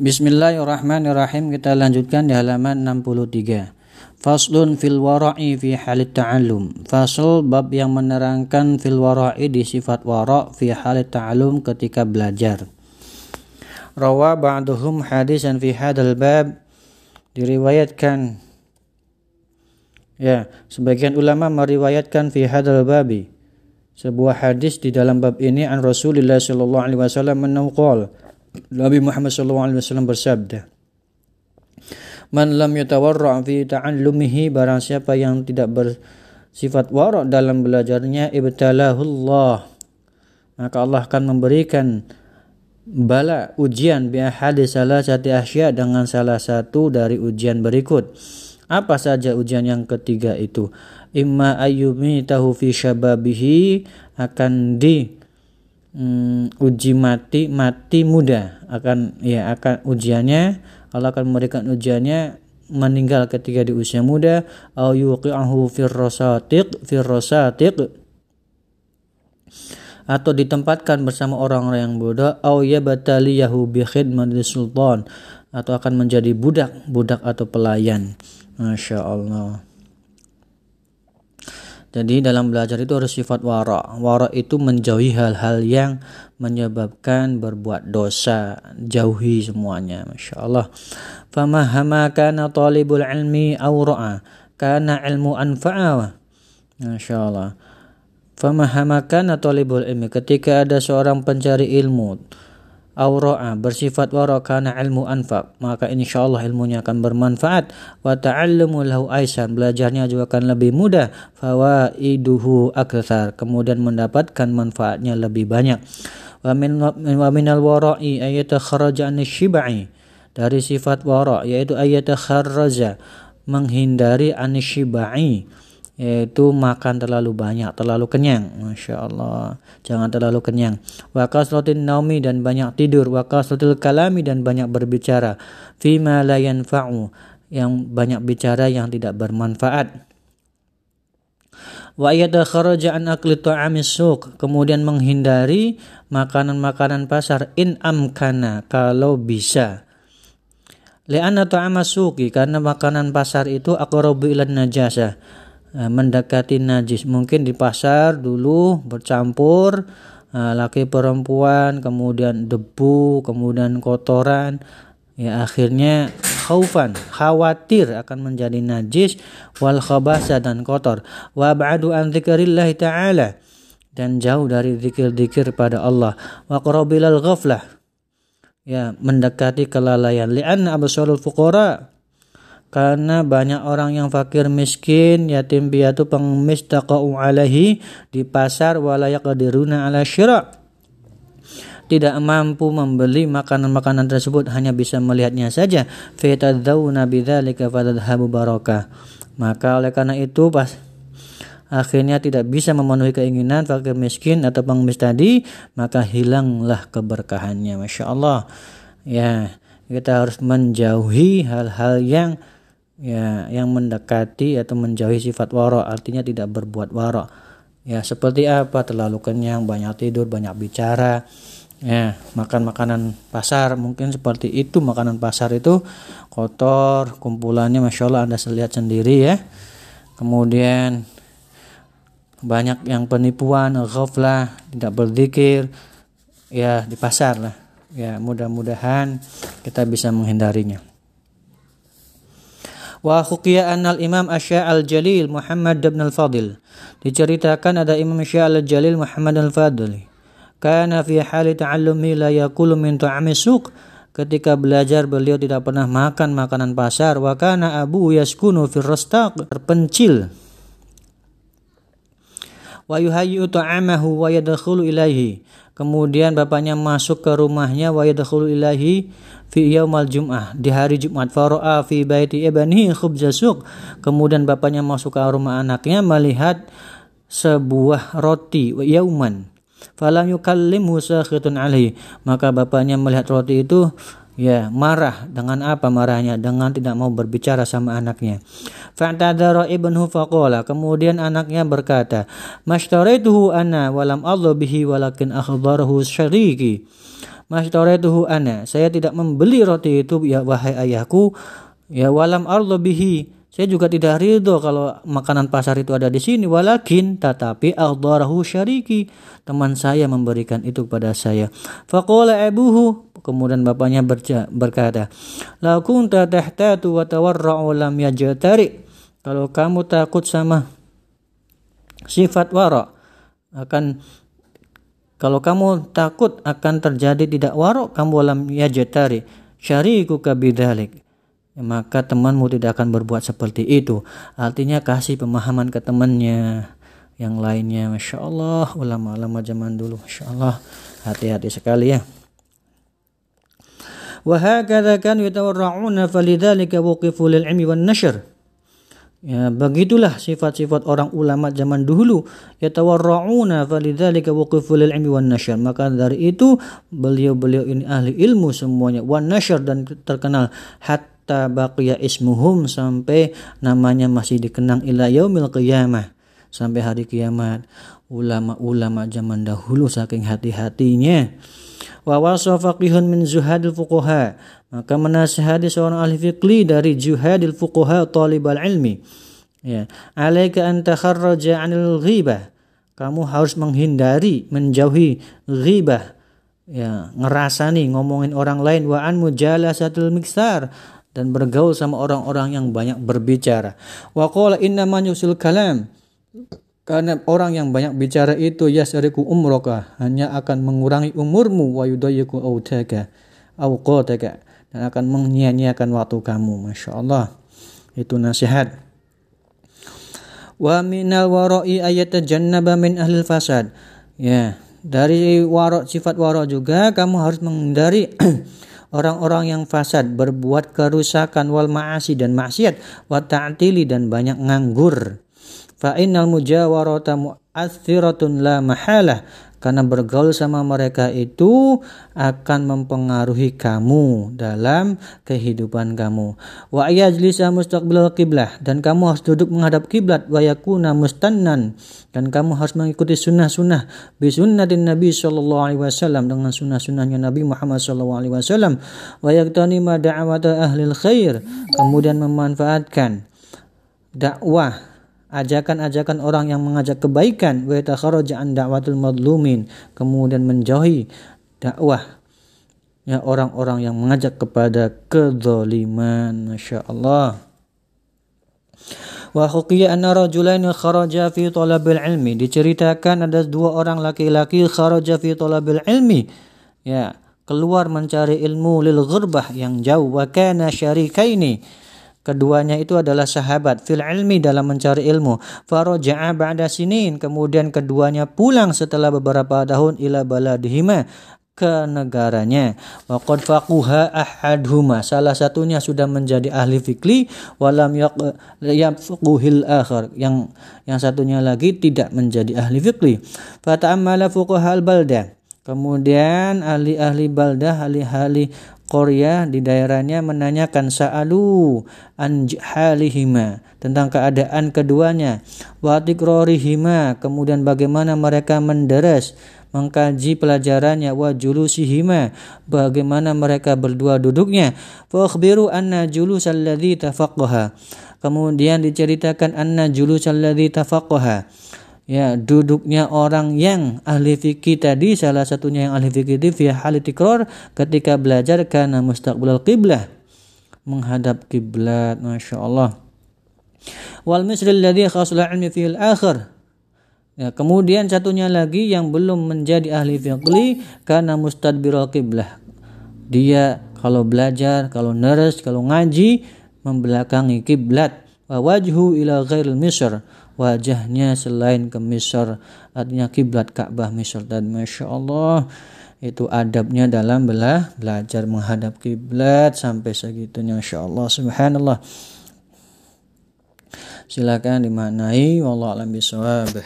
Bismillahirrahmanirrahim kita lanjutkan di halaman 63. Faslun fil wara'i fi halit ta'allum. Fasl bab yang menerangkan fil wara'i di sifat wara' fi halit ta'allum ketika belajar. Rawa ba'duhum hadisan fi hadal bab diriwayatkan ya sebagian ulama meriwayatkan fi hadal babi sebuah hadis di dalam bab ini an Rasulullah sallallahu alaihi wasallam menaqal Nabi Muhammad wasallam bersabda Man lam yatawarra' fi ta'allumihi barang siapa yang tidak bersifat wara' dalam belajarnya ibtalahu Allah. Maka Allah akan memberikan bala ujian bi salah satu asya dengan salah satu dari ujian berikut. Apa saja ujian yang ketiga itu? Imma ayyumi tahu fi syababihi akan di um, uji mati mati muda. Akan ya akan ujiannya Allah akan memberikan ujiannya meninggal ketika di usia muda. Au yuqi'ahu firrosatiq firrosatiq atau ditempatkan bersama orang-orang yang bodoh. Au yabtaliyahu bi khidmatil sultan. Atau akan menjadi budak budak atau pelayan. Masya Allah jadi dalam belajar itu harus sifat wara. Wara itu menjauhi hal-hal yang menyebabkan berbuat dosa. Jauhi semuanya. Masya Allah. Famahama kana talibul ilmi awra'a. Kana ilmu anfa'a. Masya Allah. Famahama kana talibul ilmi. Ketika ada seorang pencari ilmu aura'a bersifat wara karena ilmu anfa maka insyaallah ilmunya akan bermanfaat. Wa ta'allumu lahu aisan belajarnya juga akan lebih mudah. Fawaiduhu akthar kemudian mendapatkan manfaatnya lebih banyak. Wa min wa minal wara'i kharaja an shibai dari sifat wara yaitu kharaja menghindari an shibai yaitu makan terlalu banyak, terlalu kenyang. Masya Allah. Jangan terlalu kenyang. Wa kasratin naumi dan banyak tidur. Wa kasratil kalami dan banyak berbicara. Fima la yanfa'u. Yang banyak bicara yang tidak bermanfaat. Wa kharaja an akli ta'amis suq. Kemudian menghindari makanan-makanan pasar in amkana kalau bisa. Li'anna ta'amas suqi karena makanan pasar itu aqrabu ilan najasah mendekati najis. Mungkin di pasar dulu bercampur uh, laki perempuan kemudian debu kemudian kotoran. Ya akhirnya khaufan khawatir akan menjadi najis wal khabasa dan kotor. Wa ba'du an dzikrillah taala. Dan jauh dari zikir-zikir pada Allah. Wa qarabilal ghaflah. Ya mendekati kelalaian. Li'anna absalul fuqara karena banyak orang yang fakir miskin yatim piatu pengemis taqa'u alaihi di pasar wala yaqdiruna ala syira. Tidak mampu membeli makanan-makanan tersebut hanya bisa melihatnya saja. Fatadzawna bidzalika fatadhabu barakah. Maka oleh karena itu pas akhirnya tidak bisa memenuhi keinginan fakir miskin atau pengemis tadi maka hilanglah keberkahannya. Masya Allah. Ya kita harus menjauhi hal-hal yang ya yang mendekati atau menjauhi sifat waro artinya tidak berbuat waro ya seperti apa? Terlalu kenyang banyak tidur banyak bicara. Ya makan makanan pasar mungkin seperti itu makanan pasar itu. Kotor kumpulannya masya Allah anda lihat sendiri ya. Kemudian banyak yang penipuan ghaflah tidak berzikir. Ya di pasar lah. Ya mudah-mudahan kita bisa menghindarinya Wa khuqiya al Imam Asya al-Jalil Muhammad bin al-Fadil. Diceritakan ada Imam Asya al-Jalil Muhammad al-Fadil. Kana fi hali ta'allumi la yakulu min ta'ami suq. Ketika belajar beliau tidak pernah makan makanan pasar. Wa kana abu yaskunu fi rastaq. Terpencil. Wa yuhayyu ta'amahu wa yadkhulu ilaihi. Kemudian bapaknya masuk ke rumahnya wa yadkhulu ilaihi fi yaumal jum'ah di hari Jumat. Fara'a fi baiti ibnihi khubza suq. Kemudian bapaknya masuk ke rumah anaknya melihat sebuah roti yauman. Falam yukallimu sakhitun alaihi. Maka bapaknya melihat roti itu ya marah. Dengan apa marahnya? Dengan tidak mau berbicara sama anaknya fa'tadara ibnu faqala kemudian anaknya berkata mashtarituhu ana walam Allah bihi walakin akhdarahu syariki Mashtaratuhu ana. Saya tidak membeli roti itu ya wahai ayahku. Ya walam arlo bihi. Saya juga tidak ridho kalau makanan pasar itu ada di sini. Walakin tetapi aghdarahu syariki. Teman saya memberikan itu kepada saya. Faqala abuhu. Kemudian bapaknya berkata, La kunta tahtatu wa tawarra'u lam yajtari. Kalau kamu takut sama sifat wara akan kalau kamu takut akan terjadi tidak warok kamu alam yajtari. Syariku kabidalik maka temanmu tidak akan berbuat seperti itu. Artinya kasih pemahaman ke temannya. Yang lainnya Masya Allah ulama-ulama zaman dulu Masya Allah. Hati-hati sekali ya وهكذا كانوا يتورعون فلذلك وقفوا للعلم والنشر Ya, begitulah sifat-sifat orang ulama zaman dahulu. Yatawarra'una falidzalika waqiful ilmi wan nasyr. Maka dari itu beliau-beliau ini ahli ilmu semuanya wan nasyr dan terkenal hatta baqiya ismuhum sampai namanya masih dikenang ila yaumil qiyamah. Sampai hari kiamat. Ulama-ulama zaman dahulu saking hati-hatinya. Wa wasafaqihun min zuhadil fuqaha. Maka menasihati seorang ahli fikli dari juhadil fuqaha talibal ilmi. Ya. Alaika an takharraja 'anil ghibah. Kamu harus menghindari menjauhi ghibah. Ya ngerasani ngomongin orang lain. Wa an mujalasatul miksar. Dan bergaul sama orang-orang yang banyak berbicara. Wa qala inna man yusil kalam karena orang yang banyak bicara itu yasriku umroka hanya akan mengurangi umurmu wa yudayyiku autaka dan akan menyia-nyiakan waktu kamu. Masya Allah. Itu nasihat. Wa minal wara'i ayatajannaba min ahlil fasad. Ya, dari warok sifat warok juga kamu harus menghindari orang-orang yang fasad, berbuat kerusakan wal ma'asi dan maksiat, wa ta'tili dan banyak nganggur. Fa innal mujawarata mu'athiratun la mahalah. Karena bergaul sama mereka itu akan mempengaruhi kamu dalam kehidupan kamu. Wa yajlisa mustaqbilal kiblah dan kamu harus duduk menghadap kiblat. Wa yakuna mustannan. Dan kamu harus mengikuti sunnah-sunnah. Bi sunnatin Nabi sallallahu alaihi wasallam. Dengan sunnah-sunnahnya Nabi Muhammad sallallahu alaihi wasallam. Wa yaktanima da'wata ahlil khair. Kemudian memanfaatkan dakwah ajakan-ajakan orang yang mengajak kebaikan. Da'watul madlumin. Kemudian menjauhi dakwah. Ya orang-orang yang mengajak kepada kezaliman. Masya Allah wa kharaja fi talabil ilmi. Diceritakan ada dua orang laki-laki kharaja fi talabil ilmi. Ya keluar mencari ilmu lil ghurbah yang jauh. Wa kana syarikaini Keduanya itu adalah sahabat fil ilmi dalam mencari ilmu. Faraja'a ba'da sinin. Kemudian keduanya pulang setelah beberapa tahun ila baladihima ke negaranya. Wa qad faquha ahadhuma. Salah satunya sudah menjadi ahli fikli walam yaqfuhil akhar. Yang yang satunya lagi tidak menjadi ahli fikli. Fata'ammala fuqahal baldah. Kemudian ahli-ahli baldah, ahli-ahli Korea di daerahnya menanyakan sa'alu an halihima tentang keadaan keduanya. Wa tikrorihima kemudian bagaimana mereka menderes mengkaji pelajarannya? Wa julusihima? Bagaimana mereka berdua duduknya? Fa akhbiru anna julus alladhi tafaqqaha kemudian diceritakan anna julus alladhi tafaqqaha ya duduknya orang yang ahli fikih tadi salah satunya yang ahli fikih itu fi hal tikror ketika belajar karena mustaqbilal qiblah menghadap kiblat Masya Allah wal misri alladhi khasla ilmi fil akhir. Ya, kemudian satunya lagi yang belum menjadi ahli fikih karena mustadbirul qiblah. Dia kalau belajar kalau neres kalau ngaji membelakangi kiblat wa wajhu ila ghairil misr. Wajahnya selain ke Misr artinya kiblat Ka'bah Misr. Dan Masya Allah itu adabnya dalam belah belajar menghadap kiblat sampai segitunya. Masya Allah Subhanallah. Silakan dimaknai wallahu alam bisawab